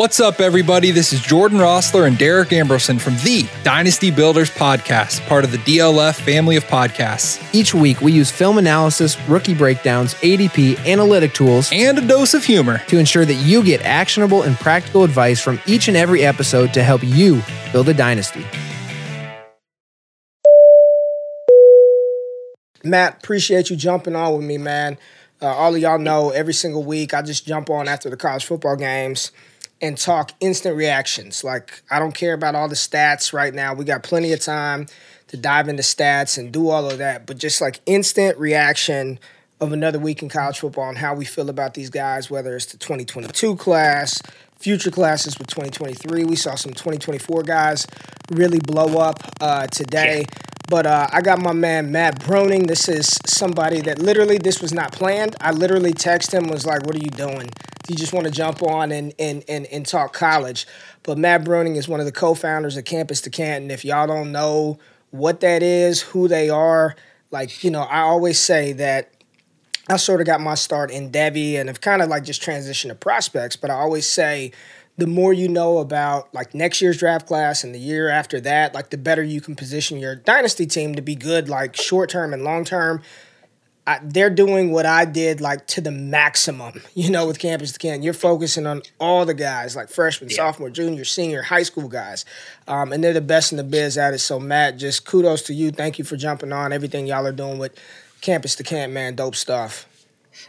What's up, everybody? This is Jordan Rossler and Derek Ambrosen from the Dynasty Builders Podcast, part of the DLF family of podcasts. Each week, we use film analysis, rookie breakdowns, ADP, analytic tools, and a dose of humor to ensure that you get actionable and practical advice from each and every episode to help you build a dynasty. Matt, appreciate you jumping on with me, man. Uh, all of y'all know every single week I just jump on after the college football games and talk instant reactions. Like, I don't care about all the stats right now. We got plenty of time to dive into stats and do all of that, but just like instant reaction of another week in college football and how we feel about these guys, whether it's the 2022 class, future classes with 2023. We saw some 2024 guys really blow up uh, today. But uh, I got my man Matt Bruning. This is somebody that literally this was not planned. I literally texted him was like, "What are you doing? You just want to jump on and and and, and talk college?" But Matt Bruning is one of the co-founders of Campus to Canton. If y'all don't know what that is, who they are, like you know, I always say that I sort of got my start in Devy and have kind of like just transitioned to prospects. But I always say the more you know about like next year's draft class and the year after that, like the better you can position your dynasty team to be good, like short term and long term. They're doing what I did, like to the maximum, you know, with Campus to Canton. You're focusing on all the guys, like freshman, yeah. sophomore, junior, senior, high school guys. Um, and they're the best in the biz at it. So, Matt, just kudos to you. Thank you for jumping on everything y'all are doing with Campus to Camp, man. Dope stuff.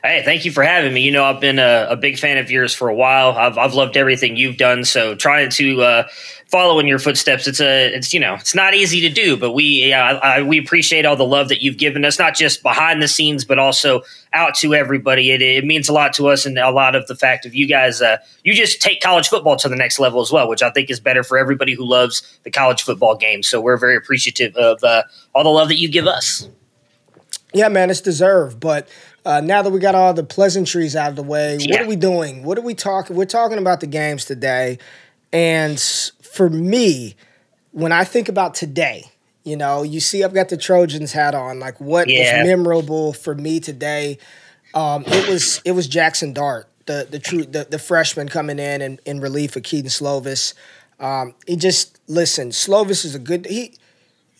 Hey, thank you for having me. You know, I've been a, a, big fan of yours for a while. I've, I've loved everything you've done. So trying to uh, follow in your footsteps, it's a, it's you know, it's not easy to do. But we, yeah, I, I, we appreciate all the love that you've given us, not just behind the scenes, but also out to everybody. It, it means a lot to us, and a lot of the fact of you guys, uh, you just take college football to the next level as well, which I think is better for everybody who loves the college football game. So we're very appreciative of uh, all the love that you give us. Yeah, man, it's deserved. But uh, now that we got all the pleasantries out of the way, yeah. what are we doing? What are we talking? We're talking about the games today. And for me, when I think about today, you know, you see I've got the Trojans hat on. Like what yeah. was memorable for me today? Um, it was it was Jackson Dart, the the true the, the freshman coming in and in relief of Kedon Slovis. Um, he just listen, Slovis is a good he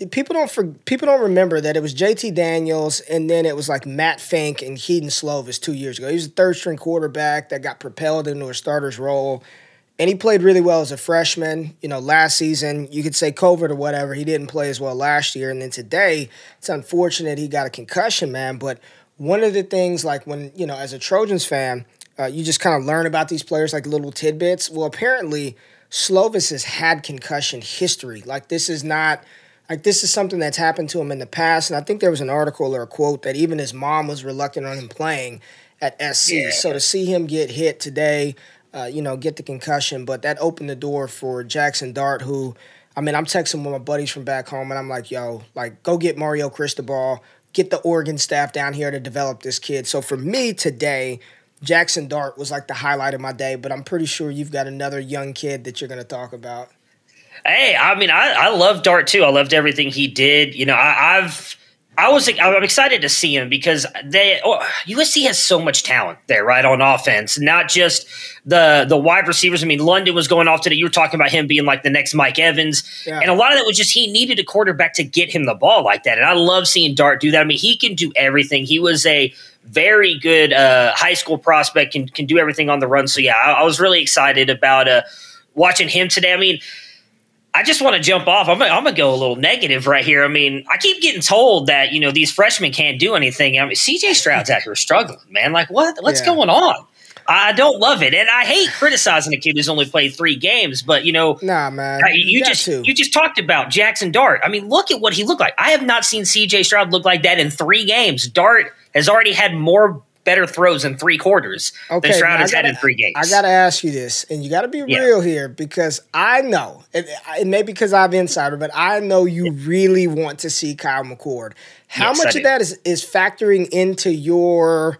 people don't for, people don't remember that it was JT Daniels and then it was like Matt Fink and Kedon Slovis two years ago. He was a third string quarterback that got propelled into a starter's role. And he played really well as a freshman. You know, last season, you could say COVID or whatever, he didn't play as well last year. And then today, it's unfortunate he got a concussion, man. But one of the things, like when, you know, as a Trojans fan, uh, you just kind of learn about these players like little tidbits. Well, apparently, Slovis has had concussion history. Like, this is not like this is something that's happened to him in the past. And I think there was an article or a quote that even his mom was reluctant on him playing at SC. Yeah. So to see him get hit today, uh, you know, get the concussion, but that opened the door for Jackson Dart, who, I mean, I'm texting with my buddies from back home, and I'm like, yo, like, go get Mario Cristobal, get the Oregon staff down here to develop this kid. So for me today, Jackson Dart was like the highlight of my day, but I'm pretty sure you've got another young kid that you're going to talk about. Hey, I mean, I, I love Dart too. I loved everything he did. You know, I, I've I was I'm excited to see him because they oh, USC has so much talent there, right on offense. Not just the the wide receivers. I mean, London was going off today. You were talking about him being like the next Mike Evans, yeah. and a lot of that was just he needed a quarterback to get him the ball like that. And I love seeing Dart do that. I mean, he can do everything. He was a very good uh, high school prospect, can can do everything on the run. So yeah, I, I was really excited about uh, watching him today. I mean. I just want to jump off. I'm I'm gonna go a little negative right here. I mean, I keep getting told that you know these freshmen can't do anything. I mean, CJ Stroud's out here struggling, man. Like, what? What's yeah. going on? I don't love it, and I hate criticizing a kid who's only played three games. But you know, nah, man, you, you just to. you just talked about Jackson Dart. I mean, look at what he looked like. I have not seen C.J. Stroud look like that in three games. Dart has already had more better throws in three quarters okay, than Stroud has gotta, had in three games. I got to ask you this, and you got to be yeah. real here because I know it, it may be because I'm insider, but I know you yeah. really want to see Kyle McCord. How yes, much of that is is factoring into your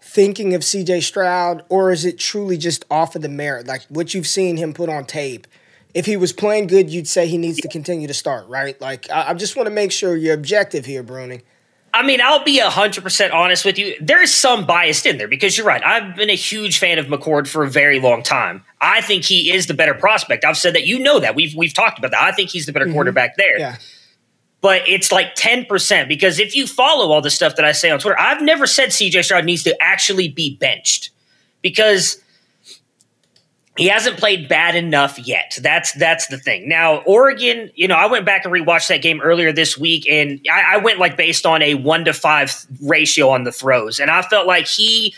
thinking of CJ Stroud, or is it truly just off of the merit, like what you've seen him put on tape? If he was playing good, you'd say he needs to continue to start, right? Like, I, I just want to make sure you're objective here, Bruning. I mean, I'll be 100% honest with you. There is some bias in there because you're right. I've been a huge fan of McCord for a very long time. I think he is the better prospect. I've said that. You know that. We've we've talked about that. I think he's the better mm-hmm. quarterback there. Yeah but it's like 10% because if you follow all the stuff that I say on Twitter, I've never said CJ Stroud needs to actually be benched because he hasn't played bad enough yet. That's that's the thing. Now, Oregon, you know, I went back and rewatched that game earlier this week, and I, I went like based on a one to five ratio on the throws, and I felt like he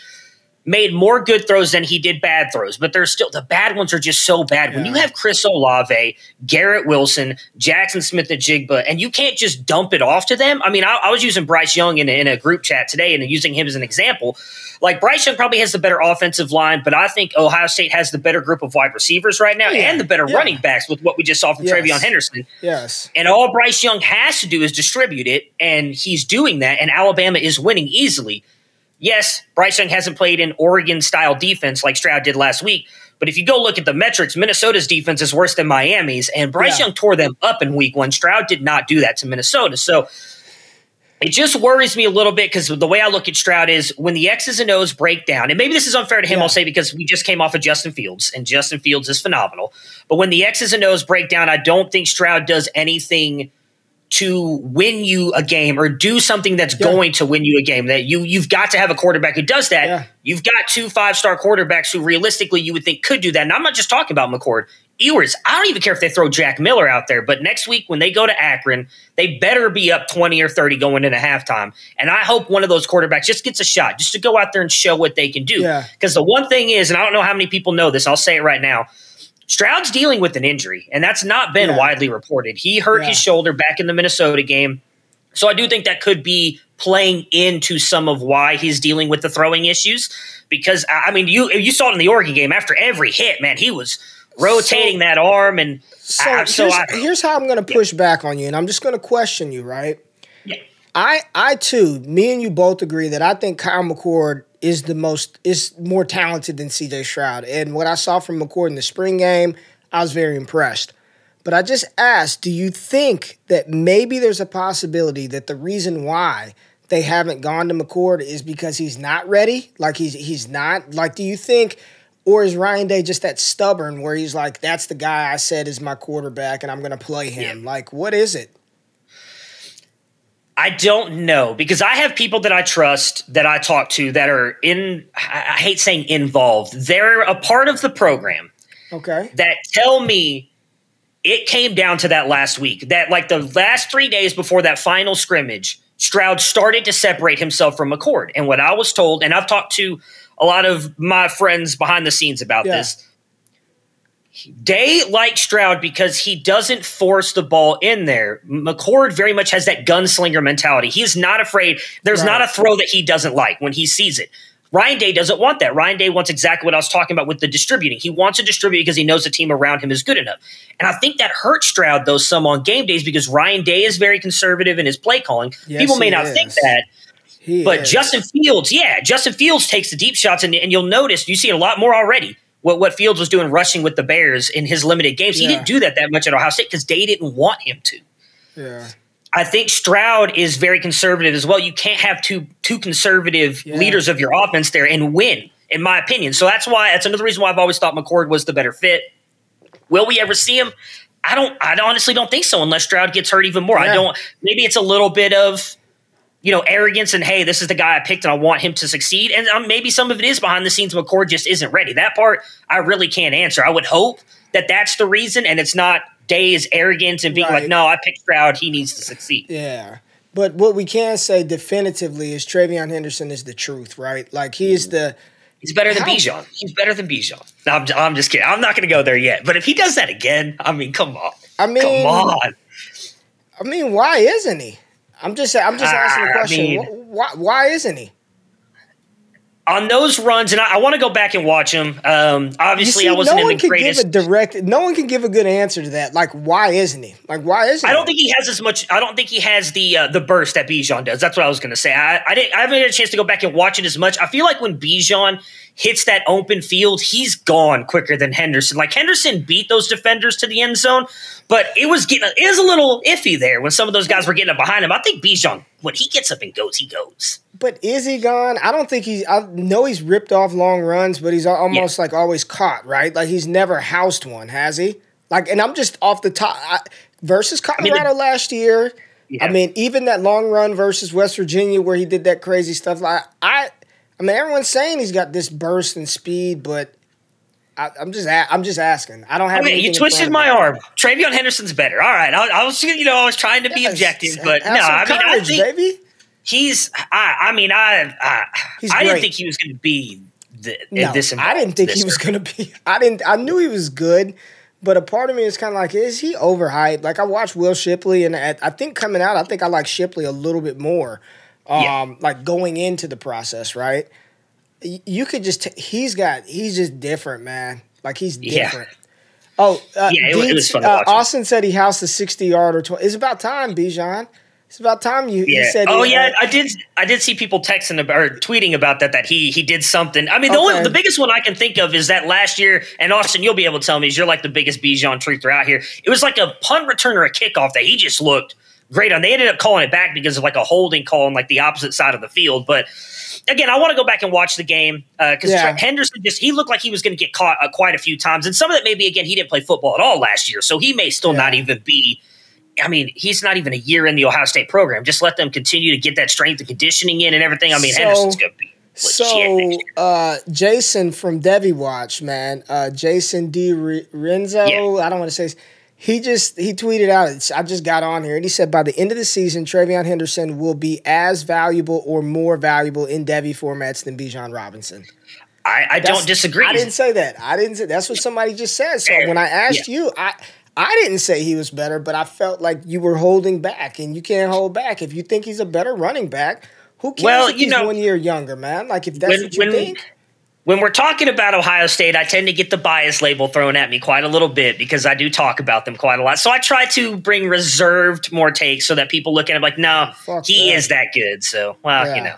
made more good throws than he did bad throws, but there's still the bad ones are just so bad. Yeah. When you have Chris Olave, Garrett Wilson, Jackson Smith-Njigba, and you can't just dump it off to them. I mean, I, I was using Bryce Young in a, in a group chat today and using him as an example. Like Bryce Young probably has the better offensive line, but I think Ohio State has the better group of wide receivers right now yeah. and the better yeah. running backs with what we just saw from yes. TreVeyon Henderson. Yes. And all Bryce Young has to do is distribute it, and he's doing that, and Alabama is winning easily. Yes, Bryce Young hasn't played in Oregon style defense like Stroud did last week. But if you go look at the metrics, Minnesota's defense is worse than Miami's, and Bryce yeah. Young tore them up in week one. Stroud did not do that to Minnesota. So it just worries me a little bit because the way I look at Stroud is when the X's and O's break down, and maybe this is unfair to him, yeah. I'll say because we just came off of Justin Fields, and Justin Fields is phenomenal. But when the X's and O's break down, I don't think Stroud does anything to win you a game or do something that's yeah. going to win you a game. That you you've got to have a quarterback who does that. Yeah. You've got two five star quarterbacks who realistically you would think could do that. And I'm not just talking about McCord. Ewers, I don't even care if they throw Jack Miller out there, but next week when they go to Akron, they better be up 20 or 30 going into halftime. And I hope one of those quarterbacks just gets a shot, just to go out there and show what they can do. Because yeah. the one thing is, and I don't know how many people know this, I'll say it right now Stroud's dealing with an injury, and that's not been yeah. widely reported. He hurt yeah. his shoulder back in the Minnesota game. So I do think that could be playing into some of why he's dealing with the throwing issues. Because I mean, you you saw it in the Oregon game. After every hit, man, he was rotating so, that arm. And so, I, so here's, I, here's, how I'm going to push yeah. back on you, and I'm just going to question you, right? Yeah. I I too, me and you both agree that I think Kyle McCord is the most is more talented than CJ Stroud. And what I saw from McCord in the spring game, I was very impressed. But I just asked, do you think that maybe there's a possibility that the reason why they haven't gone to McCord is because he's not ready? Like he's he's not like do you think or is Ryan Day just that stubborn where he's like, that's the guy I said is my quarterback and I'm gonna play him? Yeah. Like, what is it? I don't know because I have people that I trust that I talk to that are in, I hate saying involved. They're a part of the program. Okay. That tell me it came down to that last week. That like the last three days before that final scrimmage, Stroud started to separate himself from McCord. And what I was told, and I've talked to a lot of my friends behind the scenes about yeah. this Day likes Stroud because he doesn't force the ball in there. McCord very much has that gunslinger mentality. He's not afraid. There's right. not a throw that he doesn't like when he sees it. Ryan Day doesn't want that. Ryan Day wants exactly what I was talking about with the distributing. He wants to distribute because he knows the team around him is good enough. And I think that hurts Stroud, though, some on game days because Ryan Day is very conservative in his play calling. Yes, People may not is. think that. He but is. Justin Fields, yeah, Justin Fields takes the deep shots, and, and you'll notice you see it a lot more already what what Fields was doing rushing with the Bears in his limited games. Yeah. He didn't do that that much at Ohio State because they didn't want him to. Yeah. I think Stroud is very conservative as well. You can't have two two conservative yeah. leaders of your offense there and win, in my opinion. So that's why that's another reason why I've always thought McCord was the better fit. Will we ever see him? I don't. I honestly don't think so unless Stroud gets hurt even more. Yeah. I don't. Maybe it's a little bit of you know, arrogance and hey, this is the guy I picked and I want him to succeed. And um, maybe some of it is behind the scenes. McCord just isn't ready. That part I really can't answer. I would hope that that's the reason, and it's not Day's arrogance and being right. like, no, I picked Stroud. He needs to succeed. Yeah. But what we can say definitively is TreVeyon Henderson is the truth, right? Like he is the. He's better than Bijan. He's better than Bijan. No, I'm, I'm just kidding. I'm not going to go there yet. But if he does that again, I mean, come on. I mean, come on. I mean, why isn't he? I'm just I'm just asking the ah, question. I mean, why why isn't he? On those runs, and I, I want to go back and watch them. Um, obviously, see, I wasn't no in the greatest. Give a direct. No one can give a good answer to that. Like, why isn't he? Like, why isn't? I don't think he has as much. I don't think he has the uh, the burst that Bijan does. That's what I was going to say. I, I didn't. I haven't had a chance to go back and watch it as much. I feel like when Bijan hits that open field, he's gone quicker than Henderson. Like Henderson beat those defenders to the end zone, but it was getting it was a little iffy there when some of those guys were getting up behind him. I think Bijan, when he gets up and goes, he goes. But is he gone? I don't think he's. I know he's ripped off long runs, but he's almost yeah. like always caught, right? Like he's never housed one, has he? Like, and I'm just off the top I, versus Colorado I mean, last year. Yeah. I mean, even that long run versus West Virginia where he did that crazy stuff. Like I, I mean, everyone's saying he's got this burst and speed, but I, am just a, I'm just asking. I don't have. Okay, you twisted my arm. TreVeyon Henderson's better. All right, I, I, was you know I was trying to be objective, but no, I mean I think baby. He's. I, I mean I I, I didn't think he was going to be the, no, this. I didn't think he was going to be. I didn't. I knew he was good. But a part of me is kind of like, is he overhyped? Like I watched Will Shipley, and I think coming out, I think I like Shipley a little bit more um, yeah. like going into the process, right? You could just t- he's got he's just different, man. Like he's different. Yeah. Oh, uh, yeah, it, it was fun. Uh, Austin said he housed a sixty yard or twenty. It's about time, Bijan. It's about time you, yeah. you said. Oh yeah, I did. I did see people texting about, or tweeting about that. That he he did something. I mean, the okay. only the biggest one I can think of is that last year. And Austin, you'll be able to tell me, is you're like the biggest Bijan truther out here. It was like a punt return or a kickoff that he just looked great on. They ended up calling it back because of like a holding call on like the opposite side of the field. But again, I want to go back and watch the game because uh, yeah. Henderson just he looked like he was going to get caught uh, quite a few times, and some of that maybe again he didn't play football at all last year, so he may still yeah. not even be. I mean, he's not even a year in the Ohio State program. Just let them continue to get that strength and conditioning in and everything. I mean, so, Henderson's going to be. So, uh, Jason from Devy Watch, man, uh, Jason D. Renzo, yeah. I don't want to say he just he tweeted out. I just got on here and he said by the end of the season, TreVeyon Henderson will be as valuable or more valuable in Devy formats than Bijan Robinson. I, I don't disagree. I didn't say that. I didn't say that's what somebody just said. So when I asked yeah. you, I I didn't say he was better, but I felt like you were holding back, and you can't hold back if you think he's a better running back. Who cares well, if he's know, one year younger, man? Like if that's when, what you when, think when we're talking about Ohio State, I tend to get the bias label thrown at me quite a little bit because I do talk about them quite a lot. So I try to bring reserved more takes so that people look at him like, no, Fuck he that. is that good. So, well, yeah. you know.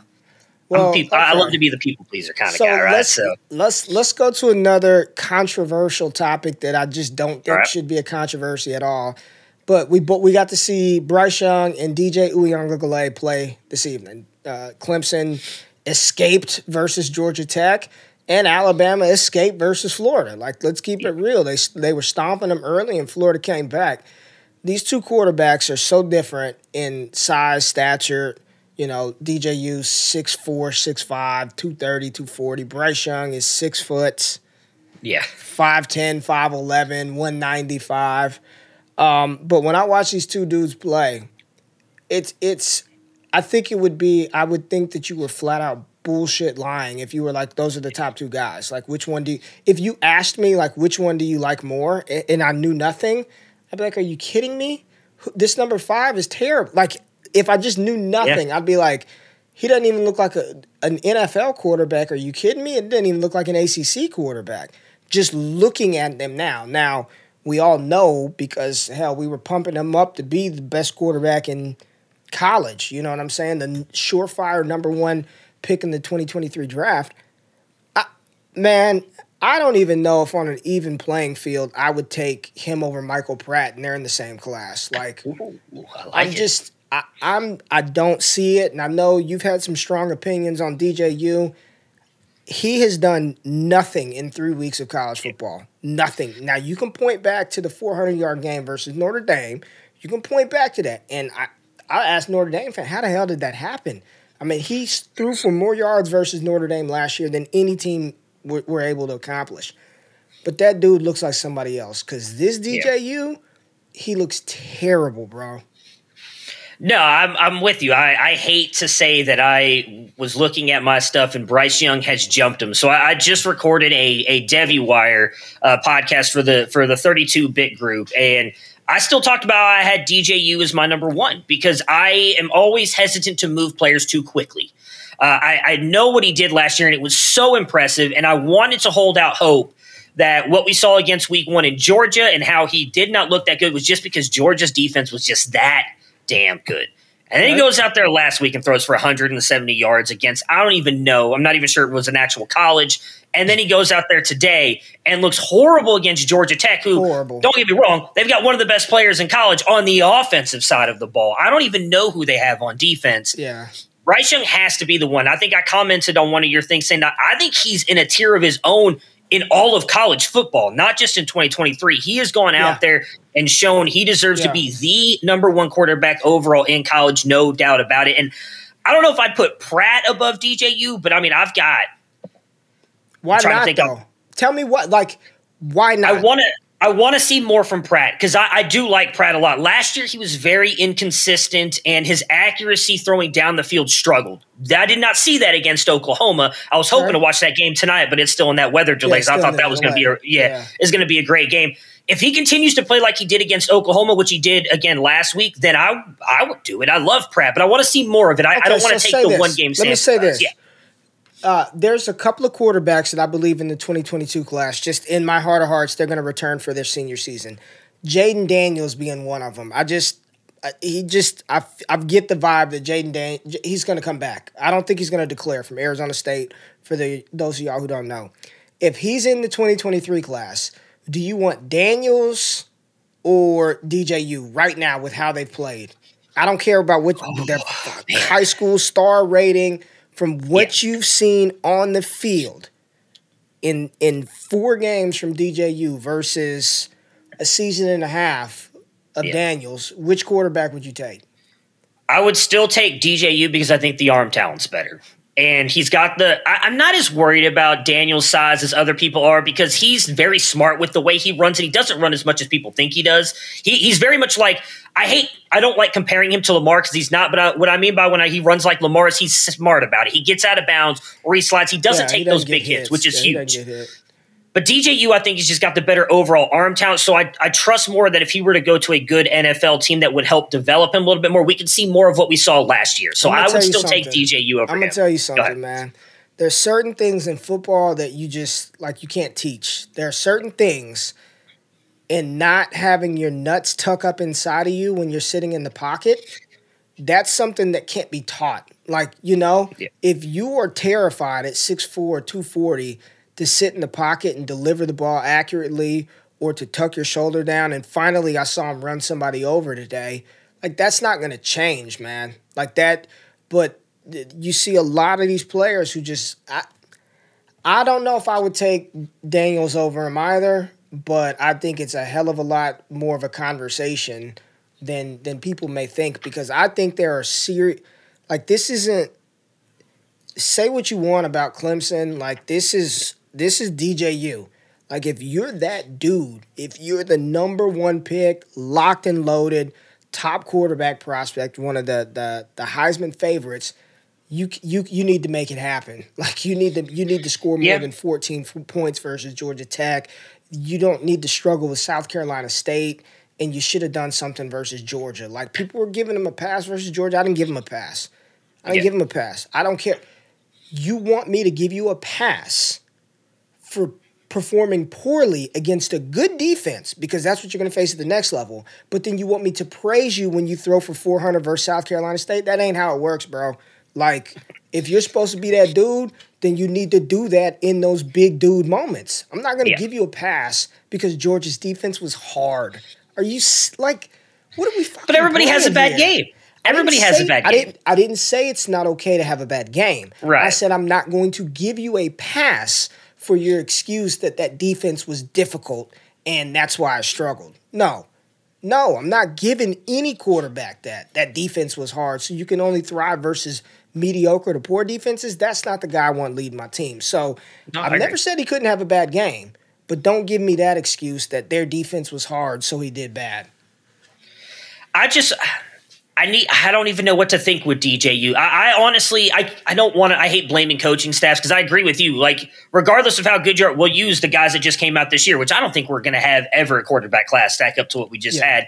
Well, people, okay. I love to be the people pleaser kind of so guy, right? Let's, so let's let's go to another controversial topic that I just don't think right. should be a controversy at all. But we but we got to see Bryce Young and DJ Uiagalelei play this evening. Uh, Clemson escaped versus Georgia Tech and Alabama escaped versus Florida. Like, let's keep it real. They they were stomping them early, and Florida came back. These two quarterbacks are so different in size, stature. You know, DJU 6'4", 6'5", 230, 240. Bryce Young is six foot. Yeah. 5'10", 5'11", 195. Um, but when I watch these two dudes play, it's it's I think it would be I would think that you were flat out bullshit lying if you were like those are the top two guys like which one do you if you asked me like which one do you like more and i knew nothing i'd be like are you kidding me this number five is terrible like if i just knew nothing yeah. i'd be like he doesn't even look like a, an nfl quarterback. Are you kidding me? It didn't even look like an acc quarterback. Just looking at them now. Now we all know because hell we were pumping him up to be the best quarterback in college. You know what i'm saying? The surefire number one pick in the 2023 draft, I, man, I don't even know if on an even playing field I would take him over Michael Pratt, and they're in the same class. Like, Ooh, like I'm it. just, I, I'm, I don't see it, and I know you've had some strong opinions on DJU. He has done nothing in three weeks of college football. Nothing. Now you can point back to the 400 yard game versus Notre Dame. You can point back to that, and I, I asked Notre Dame fan, how the hell did that happen? I mean, he threw for more yards versus Notre Dame last year than any team were, were able to accomplish. But that dude looks like somebody else because this DJU, yeah. he looks terrible, bro. No, I'm I'm with you. I, I hate to say that I was looking at my stuff and Bryce Young has jumped him. So I, I just recorded a a Devy Wire uh, podcast for the for the 32 bit group, and I still talked about I had DJU as my number one because I am always hesitant to move players too quickly. Uh, I, I know what he did last year, and it was so impressive, and I wanted to hold out hope that what we saw against week one in Georgia and how he did not look that good was just because Georgia's defense was just that damn good. And then he goes out there last week and throws for 170 yards against, I don't even know, I'm not even sure it was an actual college. And then he goes out there today and looks horrible against Georgia Tech, who, horrible. don't get me wrong, they've got one of the best players in college on the offensive side of the ball. I don't even know who they have on defense. Yeah. Bryce Young has to be the one. I think I commented on one of your things saying that I think he's in a tier of his own in all of college football, not just in 2023. He has gone out yeah. there and shown he deserves yeah. to be the number one quarterback overall in college, no doubt about it. And I don't know if I'd put Pratt above DJU, but I mean, I've got. Why not, though? Tell me what, like, why not? I want to. I want to see more from Pratt because I, I, do like Pratt a lot. Last year, he was very inconsistent and his accuracy throwing down the field struggled. I did not see that against Oklahoma. I was hoping to watch that game tonight, but it's still in that weather delays. Yeah, I thought that was going to be a yeah, yeah. is going to be a great game. If he continues to play like he did against Oklahoma, which he did again last week, then I I would do it. I love Pratt, but I want to see more of it. I, okay, I don't want to so take the this. one game. Let me say this. Yeah. Uh, there's a couple of quarterbacks that I believe in the 2022 class. Just in my heart of hearts, they're going to return for their senior season. Jayden Daniels being one of them. I just, he just, I, I get the vibe that Jayden Dan, he's going to come back. I don't think he's going to declare from Arizona State. For the those of y'all who don't know, if he's in the 2023 class, do you want Daniels or DJU right now with how they've played? I don't care about which oh, their high school star rating from what yeah. you've seen on the field in in four games from DJU versus a season and a half of yeah. Daniels, which quarterback would you take? I would still take DJU because I think the arm talent's better and he's got the I, am not as worried about Daniel's size as other people are because he's very smart with the way he runs and he doesn't run as much as people think he does. He, he's very much like I hate I don't like comparing him to Lamar because he's not. But I, what I mean by when I, he runs like Lamar is he's smart about it. He gets out of bounds or he slides. He doesn't yeah, take he those big hits, hits, which is yeah, huge. But DJU, I think he's just got the better overall arm talent. So I, I trust more that if he were to go to a good NFL team that would help develop him a little bit more, we could see more of what we saw last year. So I would still take DJU over I'm going to tell you something, man. There's certain things in football that you just, like, you can't teach. There are certain things in not having your nuts tuck up inside of you when you're sitting in the pocket. That's something that can't be taught. Like, you know, yeah. if you are terrified at 6'4, 240, to sit in the pocket and deliver the ball accurately or to tuck your shoulder down. And finally, I saw him run somebody over today. Like, that's not going to change, man. Like that. But you see a lot of these players who just, I, I don't know if I would take Daniels over him either, but I think it's a hell of a lot more of a conversation than than people may think because I think there are serious like this isn't say what you want about Clemson like this is this is DJU. Like if you're that dude, if you're the number one pick, locked and loaded, top quarterback prospect, one of the the the Heisman favorites, you you you need to make it happen. Like you need to you need to score more than 14 points versus Georgia Tech. You don't need to struggle with South Carolina State and you should have done something versus Georgia. Like people were giving him a pass versus Georgia. I didn't give him a pass. I didn't yeah. give him a pass. I don't care. You want me to give you a pass for performing poorly against a good defense because that's what you're going to face at the next level. But then you want me to praise you when you throw for 400 versus South Carolina State? That ain't how it works, bro. Like, if you're supposed to be that dude, then you need to do that in those big dude moments. I'm not going to yeah. give you a pass because Georgia's defense was hard. Are you like, what are we But everybody has a bad here? game. Everybody has say, a bad game. I didn't, I didn't say it's not okay to have a bad game. Right. I said I'm not going to give you a pass for your excuse that that defense was difficult and that's why I struggled. No. No, I'm not giving any quarterback that. That defense was hard, so you can only thrive versus mediocre to poor defenses. That's not the guy I want leading my team. So no, I've never said he couldn't have a bad game, but don't give me that excuse that their defense was hard, so he did bad. I just I need. I don't even know what to think with DJU. I, I honestly, I, I don't want to. I hate blaming coaching staffs because I agree with you. Like, regardless of how good you are, we'll use the guys that just came out this year, which I don't think we're going to have ever a quarterback class stack up to what we just yeah. had.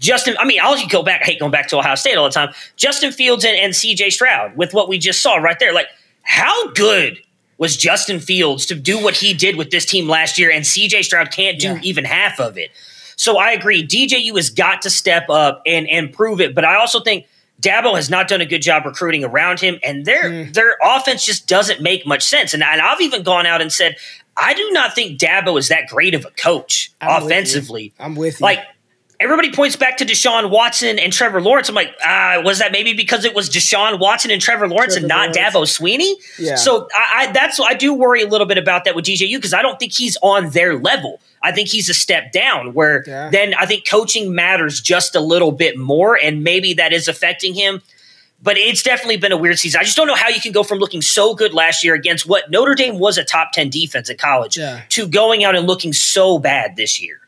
Justin, I mean, I'll go back. I hate going back to Ohio State all the time. Justin Fields and, and CJ Stroud with what we just saw right there. Like, how good was Justin Fields to do what he did with this team last year, and CJ Stroud can't do yeah. even half of it. So I agree. DJU has got to step up and and prove it. But I also think Dabo has not done a good job recruiting around him, and their mm. their offense just doesn't make much sense. And, and I've even gone out and said I do not think Dabo is that great of a coach I'm offensively. With I'm with you. Like everybody points back to Deshaun Watson and Trevor Lawrence. I'm like, uh, was that maybe because it was Deshaun Watson and Trevor Lawrence Trevor and not Lawrence. Dabo Swinney? Yeah. So I, I, that's I do worry a little bit about that with DJU because I don't think he's on their level. I think he's a step down. Where yeah. then I think coaching matters just a little bit more, and maybe that is affecting him. But it's definitely been a weird season. I just don't know how you can go from looking so good last year against what Notre Dame was a top 10 defense at college yeah. to going out and looking so bad this year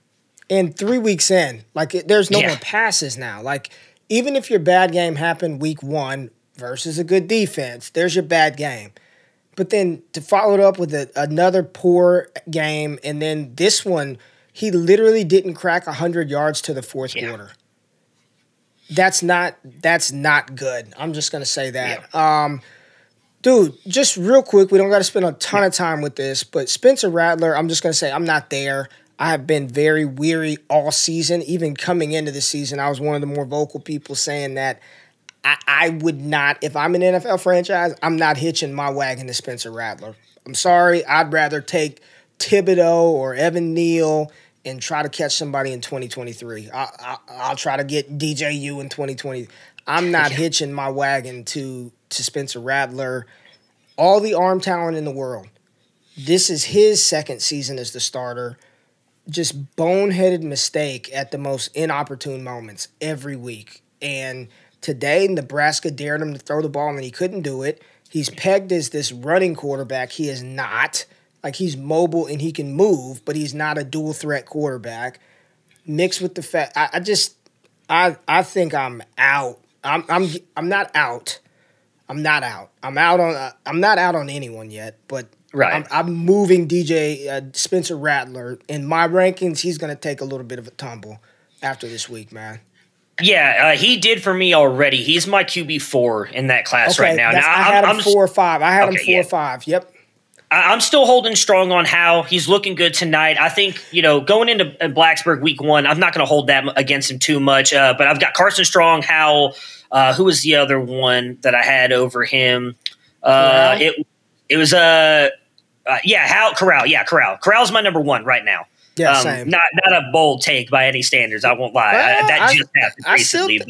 and three weeks in, like it, there's no yeah. more passes now. Like even if your bad game happened week one versus a good defense, there's your bad game. But then to follow it up with a, another poor game, and then this one, he literally didn't crack hundred yards to the fourth yeah. quarter. That's not that's not good. I'm just gonna say that. Yeah. Um, dude, just real quick, we don't got to spend a ton of time with this, but Spencer Rattler, I'm just gonna say I'm not there. I have been very weary all season. Even coming into the season, I was one of the more vocal people saying that I, I would not, if I'm an NFL franchise, I'm not hitching my wagon to Spencer Rattler. I'm sorry. I'd rather take Thibodeaux or Evan Neal and try to catch somebody in 2023. I, will try to get DJU in 2020. I'm not hitching my wagon to to Spencer Rattler. All the arm talent in the world. This is his second season as the starter just boneheaded mistake at the most inopportune moments every week. And today, Nebraska dared him to throw the ball and he couldn't do it. He's pegged as this running quarterback. He is not. Like he's mobile and he can move, but he's not a dual threat quarterback. Mixed with the fact, I, I just, I, I think I'm out. I'm, I'm, I'm not out. I'm not out. I'm out on. I'm not out on anyone yet, but Right. I'm, I'm moving DJ uh, Spencer Rattler in my rankings. He's going to take a little bit of a tumble after this week, man. Yeah, uh, he did for me already. He's my QB four in that class okay, right now. now I had I'm, him I'm, four or five. I had okay, him four yeah. or five. Yep. I'm still holding strong on how he's looking good tonight. I think, you know, going into uh, Blacksburg week one, I'm not going to hold that against him too much. Uh, but I've got Carson Strong, Howell. Uh, who was the other one that I had over him? Uh, it it was a uh, uh, yeah, Howell Corral. Yeah, Corral. Corral's my number one right now. Yeah, um, same. Not not a bold take by any standards. I won't lie. I, that I, just happened recently, but.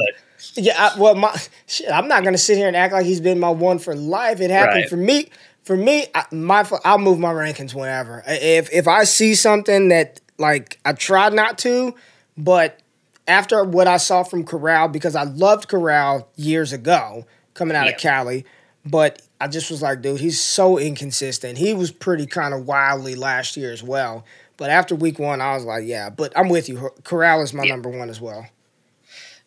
Yeah, I, well, my shit, I'm not gonna sit here and act like he's been my one for life. It happened right. for me. For me, I, my I'll move my rankings whenever. If if I see something that like I tried not to, but after what I saw from Corral, because I loved Corral years ago coming out yeah. of Cali, but I just was like, dude, he's so inconsistent. He was pretty kind of wildly last year as well. But after week one, I was like, yeah, but I'm with you. Corral is my yeah. number one as well.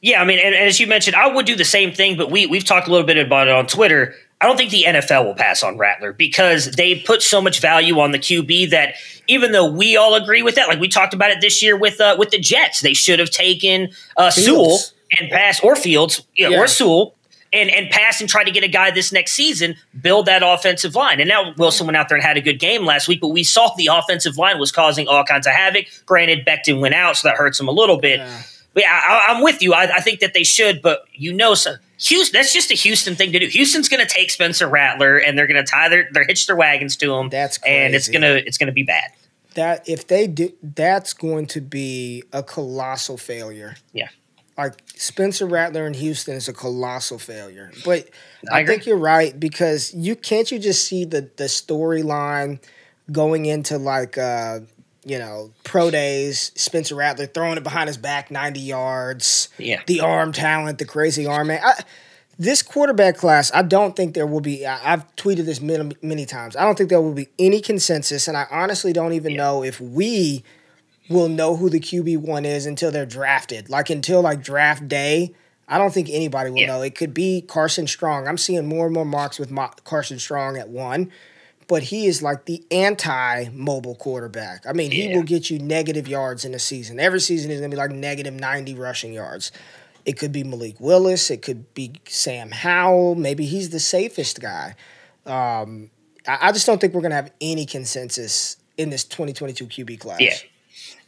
Yeah, I mean, and, and, as you mentioned, I would do the same thing, but we we've talked a little bit about it on Twitter. I don't think the NFL will pass on Rattler because they put so much value on the QB that even though we all agree with that, like we talked about it this year with uh, with the Jets, they should have taken uh, Sewell and pass or Fields you know, yeah. or Sewell and and pass and try to get a guy this next season, build that offensive line. And now Wilson went out there and had a good game last week, but we saw the offensive line was causing all kinds of havoc. Granted, Becton went out, so that hurts him a little bit. Yeah. But yeah, I, am with you. I, I, think that they should, but you know, so Houston. That's just a Houston thing to do. Houston's going to take Spencer Rattler and they're going to tie their, their hitch their wagons to him. That's crazy. and it's gonna it's gonna be bad. That if they do, that's going to be a colossal failure. Yeah like Spencer Rattler in Houston is a colossal failure. But I, I think you're right because you can't you just see the the storyline going into like uh you know, pro days, Spencer Rattler throwing it behind his back 90 yards. Yeah. The arm talent, the crazy arm man. I, this quarterback class, I don't think there will be. I, have tweeted this many, many times. I don't think there will be any consensus, and I honestly don't even yeah. know if we will know who the QB one is until they're drafted. Like until like draft day, I don't think anybody will yeah. know. It could be Carson Strong. I'm seeing more and more marks with Carson Strong at one but he is like the anti-mobile quarterback. I mean, yeah. he will get you negative yards in a season. Every season is going to be like negative 90 rushing yards. It could be Malik Willis. It could be Sam Howell. Maybe he's the safest guy. Um, I, I just don't think we're going to have any consensus in this 2022 QB class. Yeah.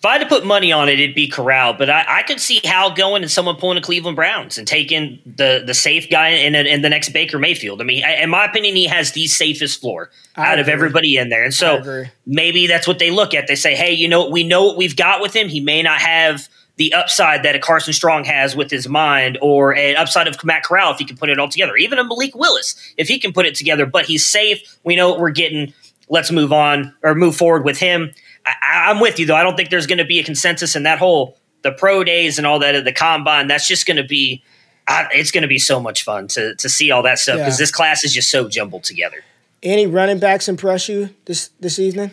If I had to put money on it, it'd be Corral. But I, I could see Howell going and someone pulling the Cleveland Browns and taking the the safe guy in, in the next Baker Mayfield. I mean, in my opinion, he has the safest floor I out agree. of everybody in there. And so maybe that's what they look at. They say, hey, you know, we know what we've got with him. He may not have the upside that a Carson Strong has with his mind, or an upside of Matt Corral if he can put it all together. Even a Malik Willis if he can put it together. But he's safe. We know what we're getting. Let's move on or move forward with him. I, am with you though. I don't think there's going to be a consensus in that whole the pro days and all that of the combine. That's just going to be. I, it's going to be so much fun to to see all that stuff because yeah. this class is just so jumbled together. Any running backs impress you this this evening?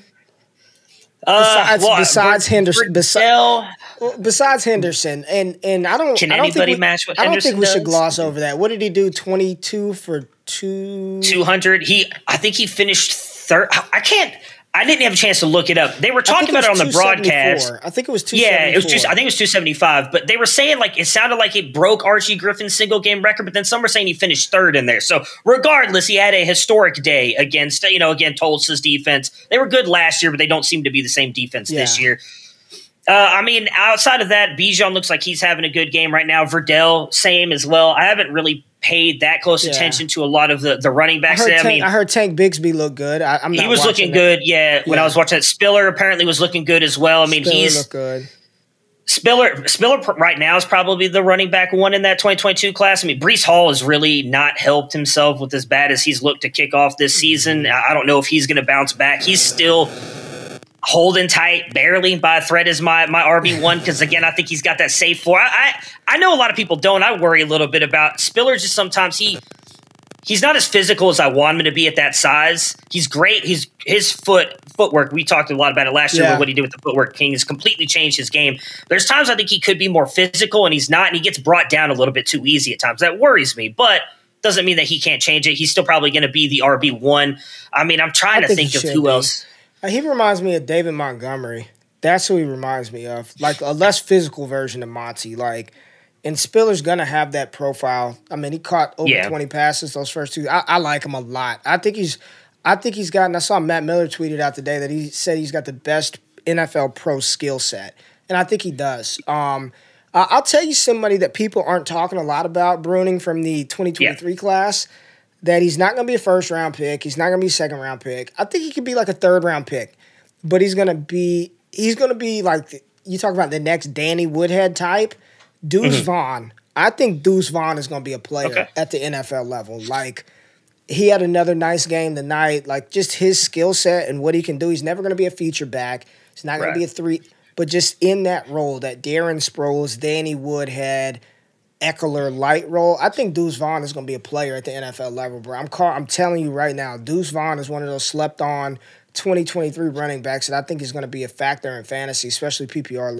Uh, besides, well, besides Henderson, besides, besides Henderson, and and I don't. Can I don't anybody we, match what I don't think we does? should gloss over that. What did he do? Twenty two for two. Two hundred. He. I think he finished third. I can't. I didn't have a chance to look it up. They were talking about it on the broadcast. I think it was two. Yeah, it was. Two, I think it was two seventy five. But they were saying like it sounded like it broke Archie Griffin's single game record. But then some were saying he finished third in there. So regardless, he had a historic day against you know again Tulsa's defense. They were good last year, but they don't seem to be the same defense yeah. this year. Uh, I mean, outside of that, Bijan looks like he's having a good game right now. Verdell, same as well. I haven't really paid that close yeah. attention to a lot of the, the running backs. I heard, Tank, I, mean, I heard Tank Bigsby look good. I, am he was looking that. good. Yeah, when yeah. I was watching it, Spiller apparently was looking good as well. I mean, Spiller he's good. Spiller Spiller right now is probably the running back one in that 2022 class. I mean, Breece Hall has really not helped himself with as bad as he's looked to kick off this hmm. season. I don't know if he's going to bounce back. He's still holding tight barely by a thread is my my RB one because again I think he's got that safe floor. I, I, I know a lot of people don't. I worry a little bit about Spiller. Just sometimes he he's not as physical as I want him to be at that size. He's great. He's his foot footwork. We talked a lot about it last year. Yeah. What he did with the footwork king has completely changed his game. There's times I think he could be more physical and he's not, and he gets brought down a little bit too easy at times. That worries me, but doesn't mean that he can't change it. He's still probably going to be the RB one. I mean, I'm trying I to think, think of who be. else. He reminds me of David Montgomery. That's who he reminds me of. Like a less physical version of Monty. Like, and Spiller's gonna have that profile. I mean, he caught over yeah. twenty passes those first two. I, I, like him a lot. I think he's, I think he's gotten. I saw Matt Miller tweeted out today that he said he's got the best NFL pro skill set, and I think he does. Um, I'll tell you somebody that people aren't talking a lot about, Bruning from the 2023 yeah. class that he's not going to be a first round pick. He's not going to be a second round pick. I think he could be like a third round pick, but he's going to be he's going to be like you talk about the next Danny Woodhead type, Deuce mm-hmm. Vaughn. I think Deuce Vaughn is going to be a player okay. at the NFL level. Like he had another nice game tonight. Like just his skill set and what he can do. He's never going to be a feature back. He's not going right. to be a three, but just in that role that Darren Sproles, Danny Woodhead Ekeler light role. I think Deuce Vaughn is going to be a player at the NFL level, bro. I'm call, I'm telling you right now, Deuce Vaughn is one of those slept on 2023 running backs that I think is going to be a factor in fantasy, especially PPR.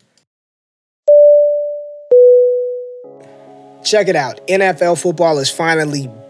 Check it out. NFL football is finally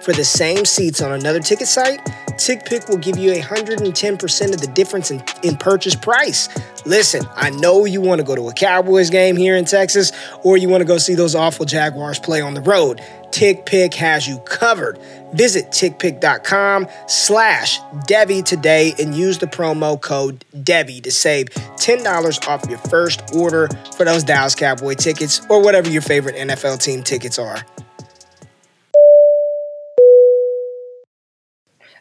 for the same seats on another ticket site, TickPick will give you 110% of the difference in, in purchase price. Listen, I know you want to go to a Cowboys game here in Texas, or you want to go see those awful Jaguars play on the road. TickPick has you covered. Visit tickpick.com slash Devy today and use the promo code Devy to save $10 off your first order for those Dallas Cowboy tickets or whatever your favorite NFL team tickets are.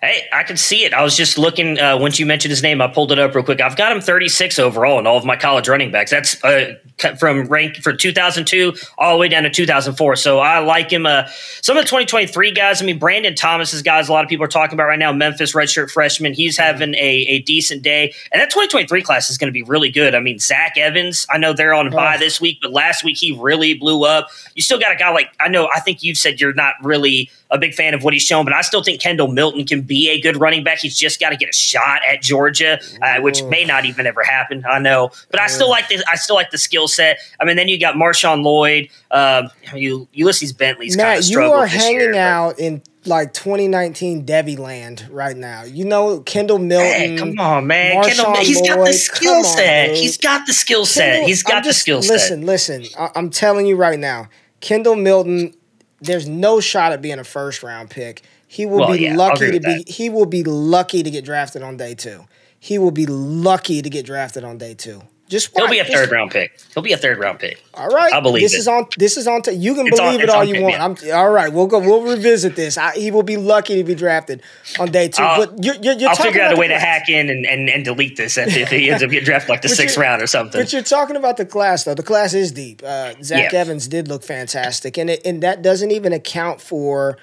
Hey, I can see it. I was just looking uh, once you mentioned his name. I pulled it up real quick. I've got him 36 overall in all of my college running backs. That's uh, from rank for 2002 all the way down to 2004. So I like him. Uh, some of the 2023 guys. I mean, Brandon Thomas is guys a lot of people are talking about right now. Memphis redshirt freshman. He's having a, a decent day, and that 2023 class is going to be really good. I mean, Zach Evans. I know they're on a bye this week, but last week he really blew up. You still got a guy like I know. I think you've said you're not really a big fan of what he's shown, but I still think Kendall Milton can be a good running back. He's just got to get a shot at Georgia, uh, which may not even ever happen. I know, but I still like the I still like the skill set. I mean, then you got Marshawn Lloyd, um, you Ulysses Bentley's kind of you are hanging year, out in like 2019 Devy land right now. You know Kendall Milton. Hey, come on, man. Marshawn Kendall, he's got the skill set. he's got the skill set. Kendall- He's got I'm the just- skill listen, set. Listen, I- I'm telling you right now, Kendall Milton. There's no shot at being a first round pick. He will Well, be yeah, lucky to be. He will be lucky to get drafted on day two. He will be lucky to get drafted on day two. Just He'll be a Just- third round pick. He'll be a third round pick. All right, I believe this it. is on. This is on. T- you can It's on- believe it all you want. I'm all right. We'll go. We'll revisit this. I, he will be lucky to be drafted on day 2 I'll- but you're, you're, you're I'll figure out a way the to hack in and, and, and delete this if, if he ends up getting drafted like the sixth round or something. But you're talking about the class, though. The class is deep. Uh, Zach Yeah. Evans did look fantastic, and it, and that doesn't even account for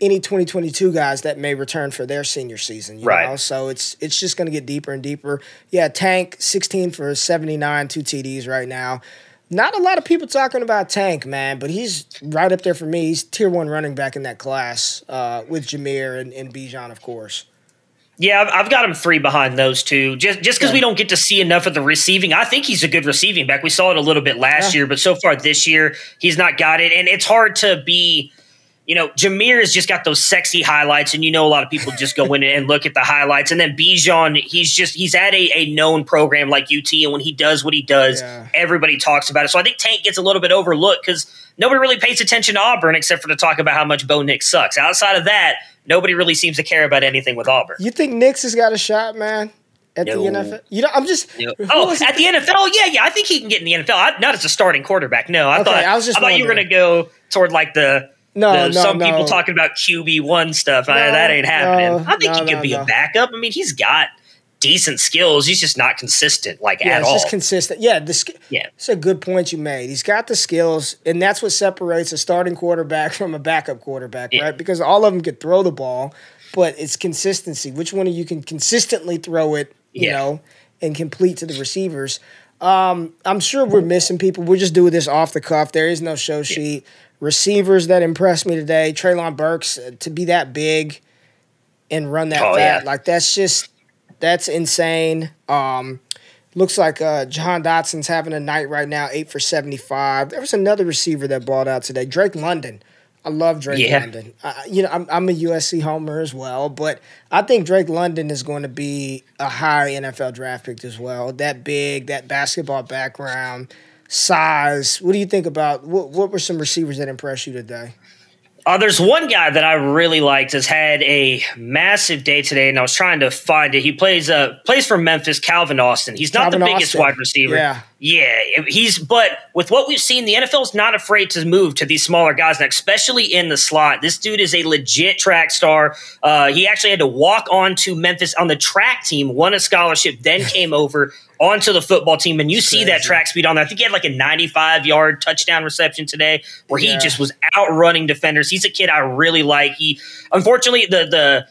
any 2022 guys that may return for their senior season. You Right. Know? So it's it's just going to get deeper and deeper. Yeah, Tank 16 for 79, two TDs right now. Not a lot of people talking about Tank, man, but he's right up there for me. He's tier one running back in that class uh, with Jameer and, and Bijan, of course. Yeah, I've, got him three behind those two. Just just because we don't get to see enough of the receiving, I think he's a good receiving back. We saw it a little bit last Yeah. year, but so far this year he's not got it, and it's hard to be. You know, Jameer has just got those sexy highlights, and you know a lot of people just go in and look at the highlights. And then Bijan, he's just he's at a, a known program like UT, and when he does what he does, Yeah. everybody talks about it. So I think Tank gets a little bit overlooked because nobody really pays attention to Auburn except for to talk about how much Bo Nix sucks. Outside of that, nobody really seems to care about anything with Auburn. You think Nix has got a shot, man, at No. the NFL? You know, I'm just. Who Oh, at the NFL, oh, yeah, yeah. I think he can get in the NFL. I, not as a starting quarterback. No, I Okay, thought I was just I thought you were going to go toward like the. No, the- no, some no. people talking about QB one stuff. I- that ain't happening. no, I think no, he could no, be no. a backup. I mean, he's got decent skills. He's just not consistent, like Yeah, at it's all. just consistent. Yeah, the sk- Yeah. it's a good point you made. He's got the skills, and that's what separates a starting quarterback from a backup quarterback, Yeah. right? Because all of them could throw the ball, but it's consistency. Which one of you can consistently throw it, you Yeah. know, and complete to the receivers? Um, I'm sure we're missing people. We're just doing this off the cuff. There is no show sheet. Receivers that impressed me today, Treylon Burks, uh, to be that big and run that Oh, fat, yeah. like that's just that's insane. Um, looks like uh, Jahan Dotson's having a night right now, eight for seventy-five. There was another receiver that balled out today, Drake London. I love Drake Yeah. London. Uh, you know, I'm, I'm a USC homer as well, but I think Drake London is going to be a high NFL draft pick as well. That big, that basketball background, size. What do you think about what? What were some receivers that impressed you today? Uh, there's one guy that I really liked has had a massive day today, and I was trying to find it. He plays uh plays for Memphis, Calvin Austin. He's not Calvin the biggest Austin. wide receiver. Yeah. Yeah, he's but with what we've seen, the NFL is not afraid to move to these smaller guys now, especially in the slot. This dude is a legit track star. Uh, he actually had to walk on to Memphis on the track team, won a scholarship, then came over onto the football team, and you see that track speed on there. I think he had like a 95 yard touchdown reception today, where he yeah. just was outrunning defenders. He's a kid I really like. He unfortunately the the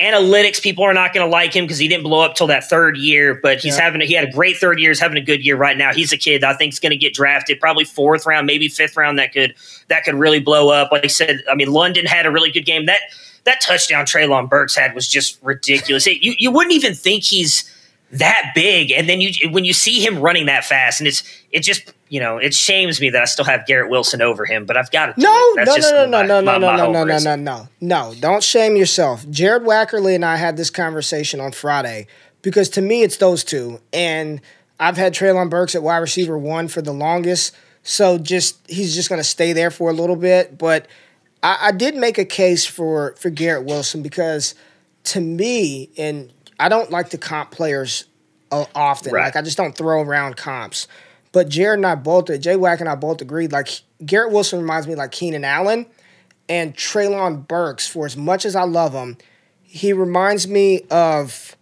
analytics people are not going to like him because he didn't blow up till that third year but he's yeah. having a, he had a great third year he's having a good year right now. He's a kid that i think is going to get drafted probably fourth round maybe fifth round that could that could really blow up. Like i said i mean london had a really good game. That that touchdown Treylon Burks had was just ridiculous. It, you, you wouldn't even think he's that big, and then you when you see him running that fast, and it's it just you know it shames me that I still have Garrett Wilson over him, but I've got to no no no no no my, no my, no my no no no no no no don't shame yourself. Jared Wackerly and I had this conversation on Friday because to me it's those two, and I've had Treylon Burks at wide receiver one for the longest, so just he's just going to stay there for a little bit, but. I, I did make a case for for Garrett Wilson because to me, and I don't like to comp players uh, often. Right. Like I just don't throw around comps. But Jared and I both, Jay Wack and I both agreed. Like Garrett Wilson reminds me like Keenan Allen and Treylon Burks. For as much as I love him, he reminds me of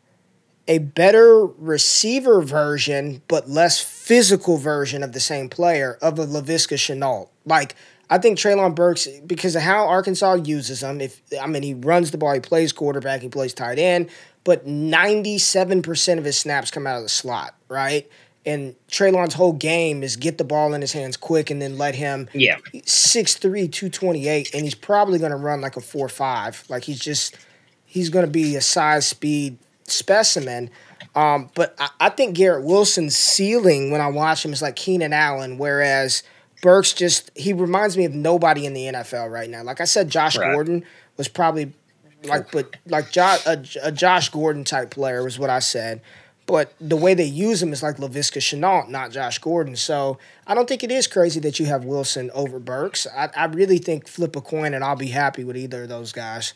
a better receiver version, but less physical version of the same player of a Laviska Shenault. Like I think Treylon Burks, because of how Arkansas uses him, if I mean he runs the ball, he plays quarterback, he plays tight end, but 97% of his snaps come out of the slot, right? And Treylon's whole game is get the ball in his hands quick and then let him yeah. 6'3, 228, and he's probably gonna run like a 4 5. Like he's just he's gonna be a size speed specimen. Um, but I, I think Garrett Wilson's ceiling when I watch him is like Keenan Allen, whereas Burks just he reminds me of nobody in the NFL right now. Like I said, Josh right. Gordon was probably like but like Josh, a, a, Josh Gordon type player was what I said. But the way they use him is like Laviska Shenault, not Josh Gordon. So I don't think it is crazy that you have Wilson over Burks. I, I really think flip a coin and I'll be happy with either of those guys.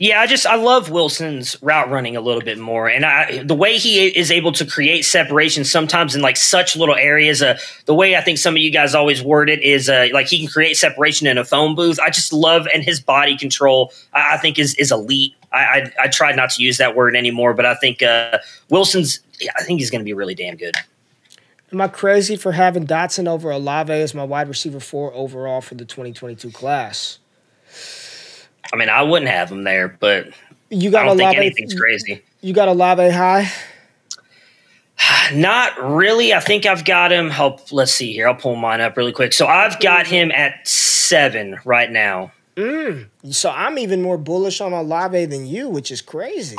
Yeah, I just I love Wilson's route running a little bit more, and I, the way he is able to create separation sometimes in like such little areas. Uh, the way I think some of you guys always word it is uh, like he can create separation in a phone booth. I just love and his body control. I, I think is is elite. I, I I tried not to use that word anymore, but I think uh, Wilson's. I think he's going to be really damn good. Am I crazy for having Dotson over Olave as my wide receiver four overall for the 2022 class? I mean, I wouldn't have him there, but you got I don't think anything's crazy. You got Olave high? Not really. I think I've got him. Help. Let's see here. I'll pull mine up really quick. So I've got him at seven right now. Mm. So I'm even more bullish on Olave than you, which is crazy.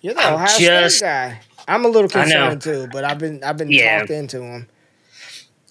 You're the Ohio just, State guy. I'm a little concerned too, but I've been I've been yeah. talked into him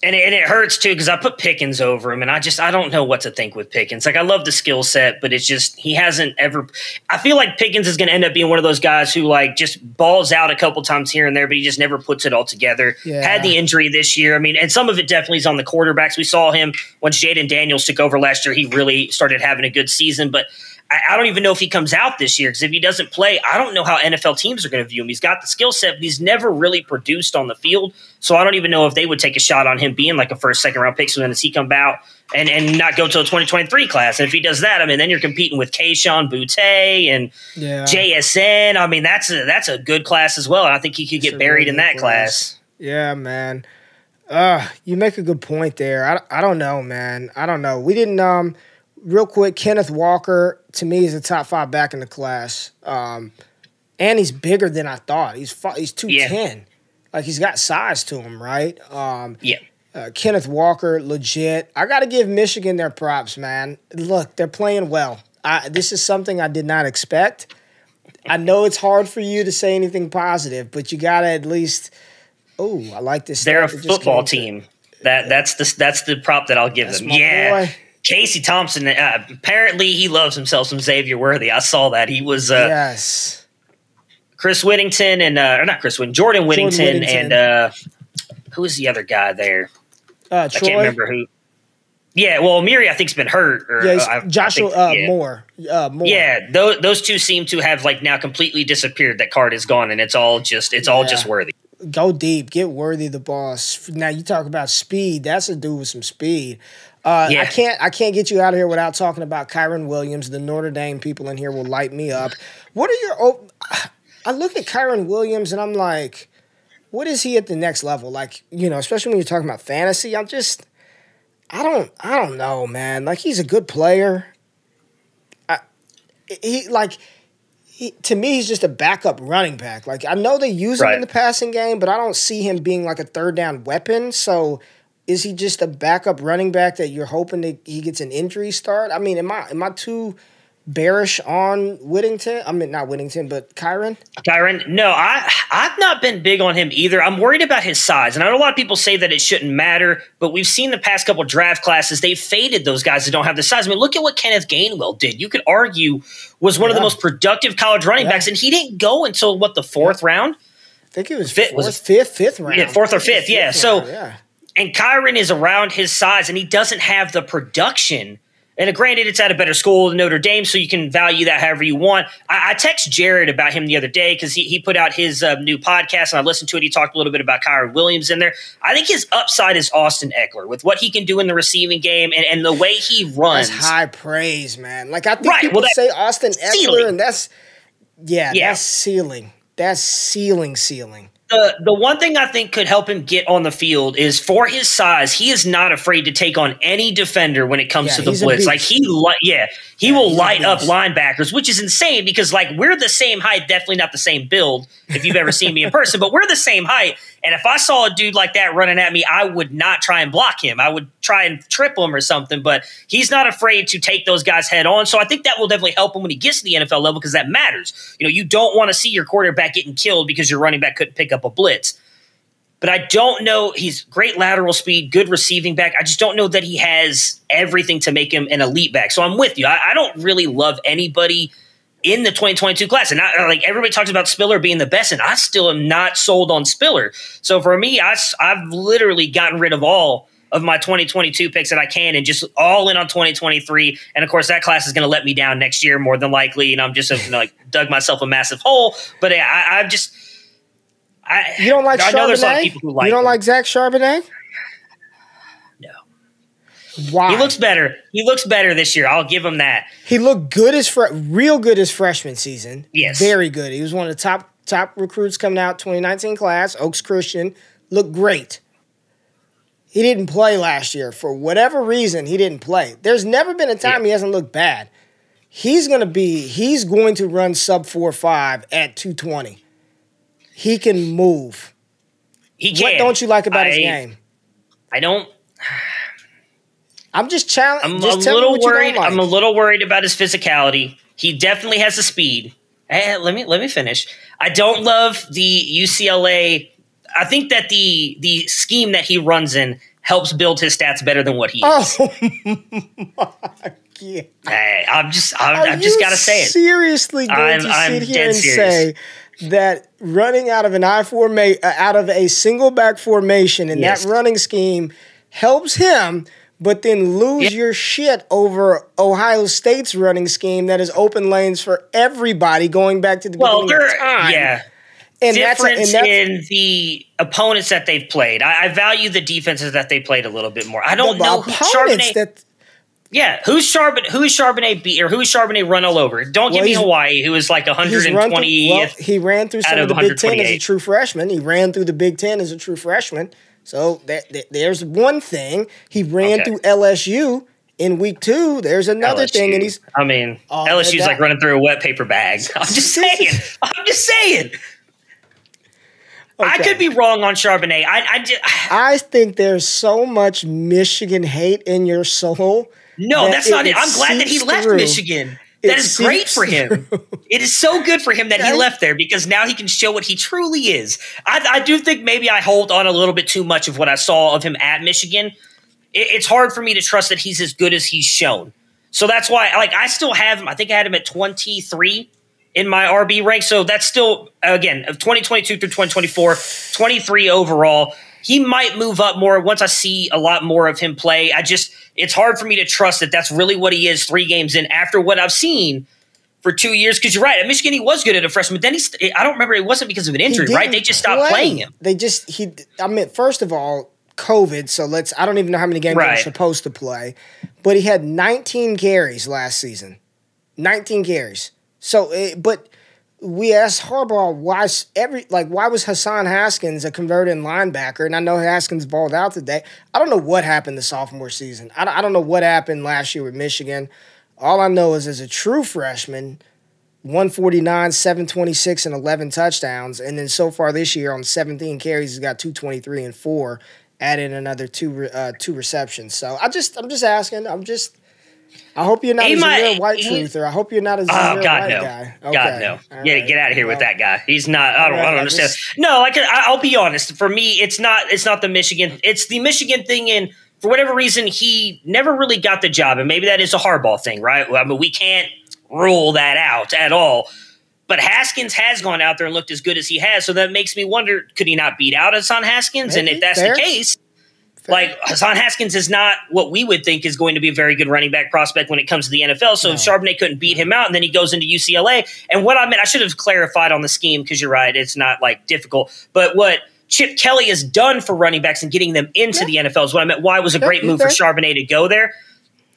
and it, and it hurts too because I put Pickens over him, and I just I don't know what to think with Pickens. Like I love the skill set, but it's just he hasn't ever. I feel like Pickens is going to end up being one of those guys who like just balls out a couple times here and there, but he just never puts it all together. Yeah. Had the injury this year. I mean, and some of it definitely is on the quarterbacks. We saw him once Jayden Daniels took over last year. He really started having a good season, but I, I don't even know if he comes out this year because if he doesn't play, I don't know how NFL teams are going to view him. He's got the skill set, but he's never really produced on the field. So I don't even know if they would take a shot on him being like a first, second round pick. So then does he come out and, and not go to a 2023 class? And if he does that, I mean, then you're competing with Kayshon Boutte and yeah. JSN. I mean, that's a, that's a good class as well. And I think he could get buried in that class. class. Yeah, man. Uh, you make a good point there. I, I don't know, man. I don't know. We didn't um – real quick, Kenneth Walker to me is a top five back in the class, um, and he's bigger than I thought. He's he's two ten, yeah. like he's got size to him, right? Um, yeah. Uh, Kenneth Walker, legit. I got to give Michigan their props, man. Look, they're playing well. I, this is something I did not expect. I know it's hard for you to say anything positive, but you got to at least. Oh, I like this. They're a football team. That that's the that's the prop that I'll give that's them. Yeah, boy. Casey Thompson. Uh, apparently, he loves himself some Xavier Worthy. I saw that he was. Uh, yes. Chris Whittington and uh, or not Chris Whittington, Jordan Whittington, Jordan Whittington. and uh, who was the other guy there? Uh, I can't remember who. Yeah, well, Miri I think's been hurt. Or, yeah, uh, Joshua think, uh, yeah. Moore. Uh, Moore. Yeah, those those two seem to have like now completely disappeared. That card is gone, and it's all just it's all just worthy. Go deep. Get worthy the boss. Now you talk about speed. That's a dude with some speed. Uh, yeah. I can't I can't get you out of here without talking about Kyren Williams. The Notre Dame people in here will light me up. What are your? Oh, I look at Kyren Williams and I'm like, what is he at the next level? Like you know, especially when you're talking about fantasy. I'm just, I don't I don't know, man. Like he's a good player. I, he like he, to me, he's just a backup running back. Like I know they use him in the passing game, but I don't see him being like a third down weapon. So is he just a backup running back that you're hoping that he gets an injury start? I mean, am I am I too bearish on Whittington. I mean, not Whittington, but Kyren. Kyren, no, I I've not been big on him either. I'm worried about his size, and I know a lot of people say that it shouldn't matter, but we've seen the past couple draft classes they've faded those guys that don't have the size. I mean, look at what Kenneth Gainwell did. You could argue was one yeah. of the most productive college running yeah. backs, and he didn't go until what the fourth yeah. round. I think it was fifth. Was it fifth? Fifth round? Yeah, fourth or fifth. yeah. Round, so. And Kyren is around his size, and he doesn't have the production and granted, it's at a better school than Notre Dame, so you can value that however you want. I, I text Jared about him the other day because he, he put out his uh, new podcast and I listened to it. He talked a little bit about Kyren Williams in there. I think his upside is Austin Ekeler with what he can do in the receiving game and, and the way he runs. That's high praise, man. Like I think right. people well, say Austin Ekeler, and that's yeah, yeah, that's ceiling. That's ceiling, ceiling the the one thing I think could help him get on the field is for his size, he is not afraid to take on any defender when it comes yeah, to the blitz. Like he, yeah, he yeah, will light up linebackers, which is insane because like we're the same height, definitely not the same build. If you've ever seen me in person, but we're the same height. And if I saw a dude like that running at me, I would not try and block him. I would try and trip him or something. But he's not afraid to take those guys head on. So I think that will definitely help him when he gets to the NFL level because that matters. You know, you don't want to see your quarterback getting killed because your running back couldn't pick up a blitz. But I don't know. He's great lateral speed, good receiving back. I just don't know that he has everything to make him an elite back. So I'm with you. I, I don't really love anybody in the 2022 class. And I, like everybody talks about Spiller being the best, and I still am not sold on Spiller. So for me, I, I've literally gotten rid of all of my 2022 picks that I can and just all in on 2023. And of course, that class is going to let me down next year more than likely. And I'm just like dug myself a massive hole. But I, I just. I, you don't like I Charbonnet? know there's a lot of people who like You don't him. like Zach Charbonnet? No. Why? He looks better. He looks better this year. I'll give him that. He looked good as fr- real good as freshman season. Yes, very good. He was one of the top top recruits coming out 2019 class. Oaks Christian looked great. He didn't play last year for whatever reason. He didn't play. There's never been a time yeah. he hasn't looked bad. He's gonna be. He's going to run sub four five at 220. He can move. He can. What don't you like about I, his game? I don't. I'm just challenging. I'm just a little worried. Like. I'm a little worried about his physicality. He definitely has the speed. Hey, let me let me finish. I don't love the UCLA. I think that the the scheme that he runs in helps build his stats better than what he is. Oh my God. Hey, I'm just I'm, I'm just gotta say it. Seriously, going I'm, to I'm sit here and serious. say that running out of an I forma- uh, out of a single back formation in yes. that running scheme helps him but then lose your shit over Ohio State's running scheme that is open lanes for everybody going back to the well, beginning of time. Yeah. And difference that's, and that's, in the opponents that they've played. I, I, value the defenses that they played a little bit more. I don't know who Charbonnet. That, yeah, who's Charbonnet? Who's Charbonnet beat or who's Charbonnet run all over? Don't well, give me Hawaii, who was like 120. Well, he ran through some of the Big Ten as a true freshman. He ran through the Big Ten as a true freshman. So that, that, there's one thing. He ran okay. through LSU in week two. There's another LSU. thing, and he's. I mean, oh, LSU's like running through a wet paper bag. I'm just saying. I'm just saying. Okay. I could be wrong on Charbonnet. I, I, just, I think there's so much Michigan hate in your soul. No, that that's not it. I'm glad that he left through. Michigan. That is great for him. it is so good for him that he left there because now he can show what he truly is. I, I, do think maybe I hold on a little bit too much of what I saw of him at Michigan. It, it's hard for me to trust that he's as good as he's shown. So that's why, like, I still have him. I think I had him at 23 in my RB rank. So that's still, again, of 2022 through 2024, 23 overall. He might move up more once I see a lot more of him play. I just, it's hard for me to trust that that's really what he is three games in after what I've seen for two years because you're right. At Michigan, he was good at a freshman. Then he's I don't remember. It wasn't because of an injury, right? They just stopped play. playing him. They just he. I mean, first of all, COVID. So let's. I don't even know how many games Right. he was supposed to play, but he had 19 carries last season. 19 carries. So, eh, but we asked Harbaugh why every like why was Hassan Haskins a converted linebacker? And I know Haskins balled out today. I don't know what happened the sophomore season. I don't, I don't know what happened last year with Michigan. All I know is as a true freshman, 149, 726, and 11 touchdowns. And then so far this year on 17 carries, he's got 223 and four, added another two uh, two receptions. So I just I'm just asking. I'm just I hope you're not He a might- White he- truther. I hope you're not a Oh God White no, guy. God no, All yeah, right. get out of here with that guy. He's not. I don't. I don't I understand. just- no, like I, I'll be honest. For me, it's not. It's not the Michigan. It's the Michigan thing. And for whatever reason, he never really got the job. And maybe that is a Harbaugh thing, right? I mean, we can't rule that out at all. But Haskins has gone out there and looked as good as he has, so that makes me wonder: could he not beat out Hassan Haskins? and if that's Fair. the case, like Hassan Haskins is not what we would think is going to be a very good running back prospect when it comes to the NFL. So if Charbonnet couldn't beat him out, and then he goes into UCLA. And what I meant, I should have clarified on the scheme because you're right, it's not like difficult. But what Chip Kelly has done for running backs and getting them into the NFL is what I meant. Why it was a great move for. Charbonnet to go there.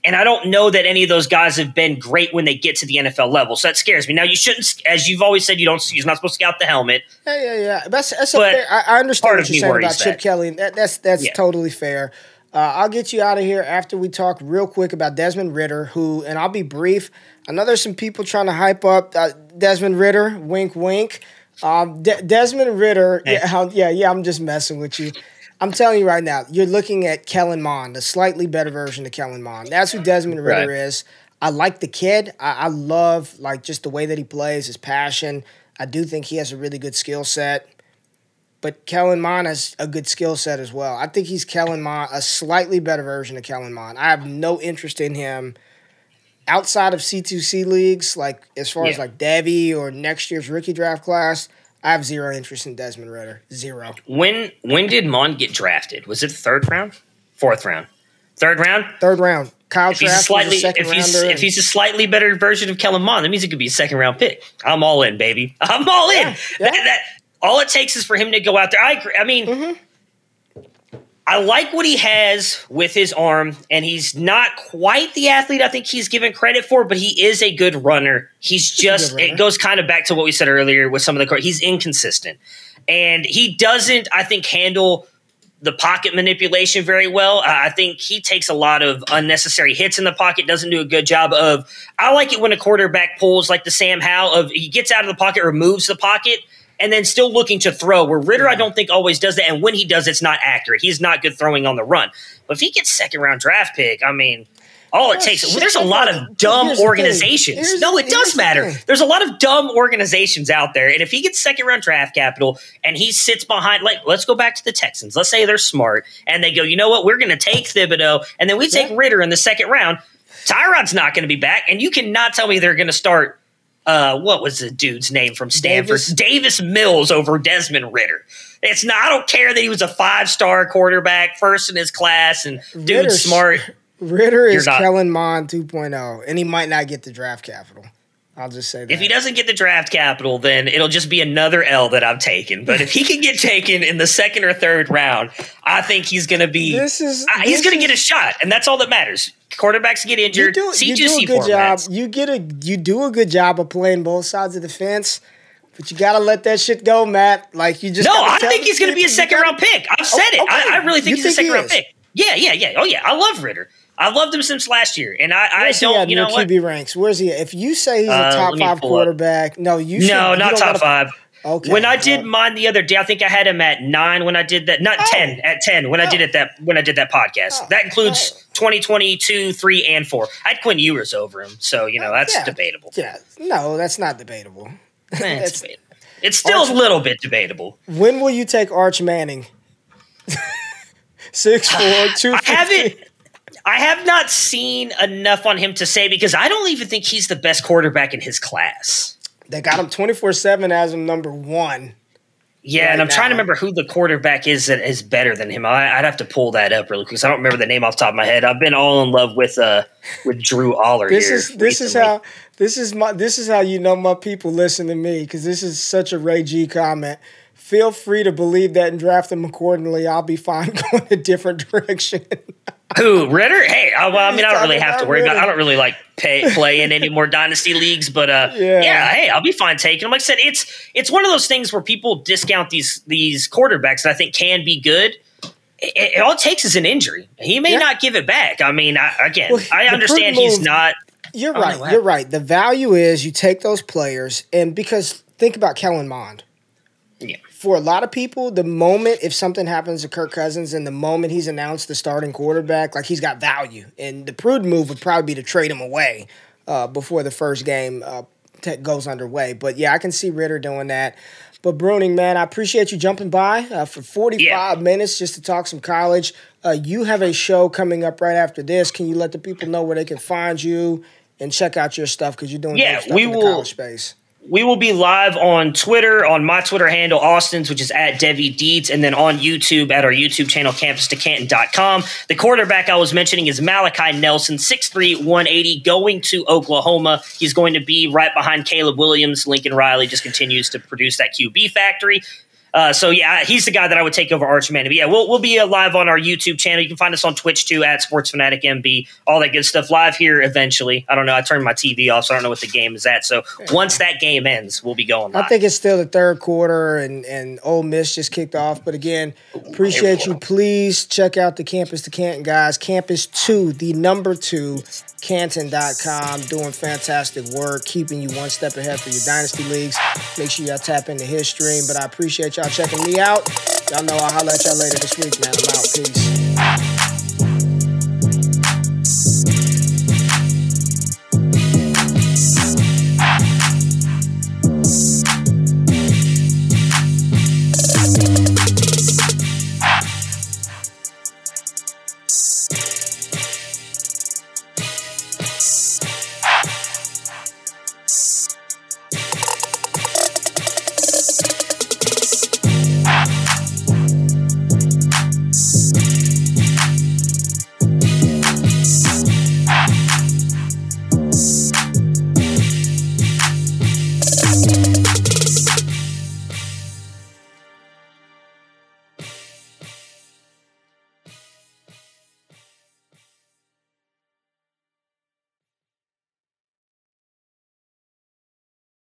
And I don't know that any of those guys have been great when they get to the NFL level. So that scares me. Now you shouldn't, as you've always said, you don't. You're not supposed to scout the helmet. Yeah, yeah, yeah. That's that's a fair. I, I understand what you're saying about worries Chip. Kelly. That, that's that's Yeah. totally fair. Uh, I'll get you out of here after we talk real quick about Desmond Ridder, who, and I'll be brief. I know there's some people trying to hype up uh, Desmond Ridder. Wink, wink. Um, De- Desmond Ridder. Yeah, yeah, yeah. I'm just messing with you. I'm telling you right now, you're looking at Kellen Mond, a slightly better version of Kellen Mond. That's who Desmond Ridder Right. is. I like the kid. I, I love like just the way that he plays, his passion. I do think he has a really good skill set. But Kellen Mond has a good skill set as well. I think he's Kellen Mond, a slightly better version of Kellen Mond. I have no interest in him outside of C2C leagues, like as far as like Devy or next year's rookie draft class. I have zero interest in Desmond Ridder. Zero. When when did Mond get drafted? Was it the third round, fourth round, third round? Third round. Kyle If he's a Trask slightly a if he's if he's a slightly better version of Kellen Mond, that means it could be a second round pick. I'm all in, baby. I'm all in. Yeah, yeah. That, that- all it takes is for him to go out there. I agree. I mean. Mm-hmm. I like what he has with his arm, and he's not quite the athlete I think he's given credit for, but he is a good runner. He's just, runner. it goes kind of back to what we said earlier with some of the, he's inconsistent. And he doesn't, I think, handle the pocket manipulation very well. I think he takes a lot of unnecessary hits in the pocket, doesn't do a good job of. I like it when a quarterback pulls like the Sam Howell of he gets out of the pocket or moves the pocket and then still looking to throw. Where Ridder, I don't think always does that, and when he does, it's not accurate. He's not good throwing on the run. But if he gets second round draft pick, I mean. All it Yeah, takes. shit, there's a lot of dumb here's organizations. No, it does matter. There's a lot of dumb organizations out there, and if he gets second round draft capital and he sits behind, like, let's go back to the Texans. Let's say they're smart and they go, you know what, we're going to take Thibodeaux, and then we take Yeah. Ridder in the second round. Tyrod's not going to be back, and you cannot tell me they're going to start. Uh, what was the dude's name from Stanford? Davis. Davis Mills over Desmond Ridder. It's not. I don't care that he was a five star quarterback, first in his class, and dude Ridder's- smart. Ridder is not- Kellen Mond 2.0, and he might not get the draft capital. I'll just say that. If he doesn't get the draft capital, then it'll just be another L that I've taken. But if he can get taken in the second or third round, I think he's going to be. This is- I- he's going to get a shot, and that's all that matters. Quarterbacks get you injured. do, C you two do a good job. You get a you do a good job of playing both sides of the fence, but you gotta let that shit go, Matt. Like you just No, I think he's going to be a second gotta- round pick. I've said Oh, it. I. I really think You he's a think he second round is? pick. Yeah, yeah, yeah. Oh yeah, I love Ridder. I loved him since last year, and I, I Where's he don't. You know what? QB ranks? Where's he? At? If you say he's a Uh, top five pull up. quarterback, no, you should, No, you not top gotta- five. Okay. When I did mine the other day, I think I had him at nine when I did that. Not Oh. ten at ten when I did Oh. it that when I did that podcast. Oh. That includes Oh. 2022, three, and four. I'd Quinn Ewers over him, so you know that's Yeah. debatable. yeah, no, that's not debatable. Eh, That's- debatable. It's still Arch- a little bit debatable. When will you take Arch Manning? Six four two. I haven't. I have not seen enough on him to say because I don't even think he's the best quarterback in his class. They got him twenty four seven as him number one. Yeah, right and I'm trying to remember who the quarterback is that is better than him. I, I'd have to pull that up really quick because I don't remember the name off the top of my head. I've been all in love with uh with Drew Allar. This is this is how this is my this is how you know my people listen to me because this is such a Ray G comment. Feel free to believe that and draft them accordingly. I'll be fine going a different direction. Who Ridder? Hey, I, well, I mean, I don't really have to worry about. I don't really like pay, play in any more dynasty leagues, but uh, Yeah. yeah. hey, I'll be fine taking them. Like I said, it's it's one of those things where people discount these these quarterbacks that I think can be good. It, it all it takes is an injury. He may Yeah. not give it back. I mean, I, again, Well, I understand he's move- not. You're I don't know right. You're right. The value is you take those players and because think about Kellen Mond. For a lot of people, the moment if something happens to Kirk Cousins and the moment he's announced the starting quarterback, like he's got value. And the prudent move would probably be to trade him away uh, before the first game uh, t- goes underway. But yeah, I can see Ridder doing that. But Bruning, man, I appreciate you jumping by uh, for 45 Yeah. minutes just to talk some college. Uh, you have a show coming up right after this. Can you let the people know where they can find you and check out your stuff because you're doing Yeah, stuff we in the will- college space? We will be live on Twitter, on my Twitter handle, Austin's, which is at Devy Deeds, and then on YouTube at our YouTube channel, campus2canton.com. The quarterback I was mentioning is Malachi Nelson, 6'3, 180, going to Oklahoma. He's going to be right behind Caleb Williams. Lincoln Riley just continues to produce that QB factory. Uh, so yeah, he's the guy that I would take over Archman. But yeah, we'll we'll be uh, live on our YouTube channel. You can find us on Twitch too at Sports Fanatic MB. All that good stuff live here eventually. I don't know. I turned my TV off, so I don't know what the game is at. So once that game ends, we'll be going live. I think it's still the third quarter, and and Ole Miss just kicked off. But again, appreciate you. Please check out the Campus to Canton guys. Campus Two, the number two, Canton.com, doing fantastic work, keeping you one step ahead for your dynasty leagues. Make sure y'all tap into his stream. But I appreciate y'all checking me out. Y'all know I'll holler at y'all later this week, man. I'm out. Peace.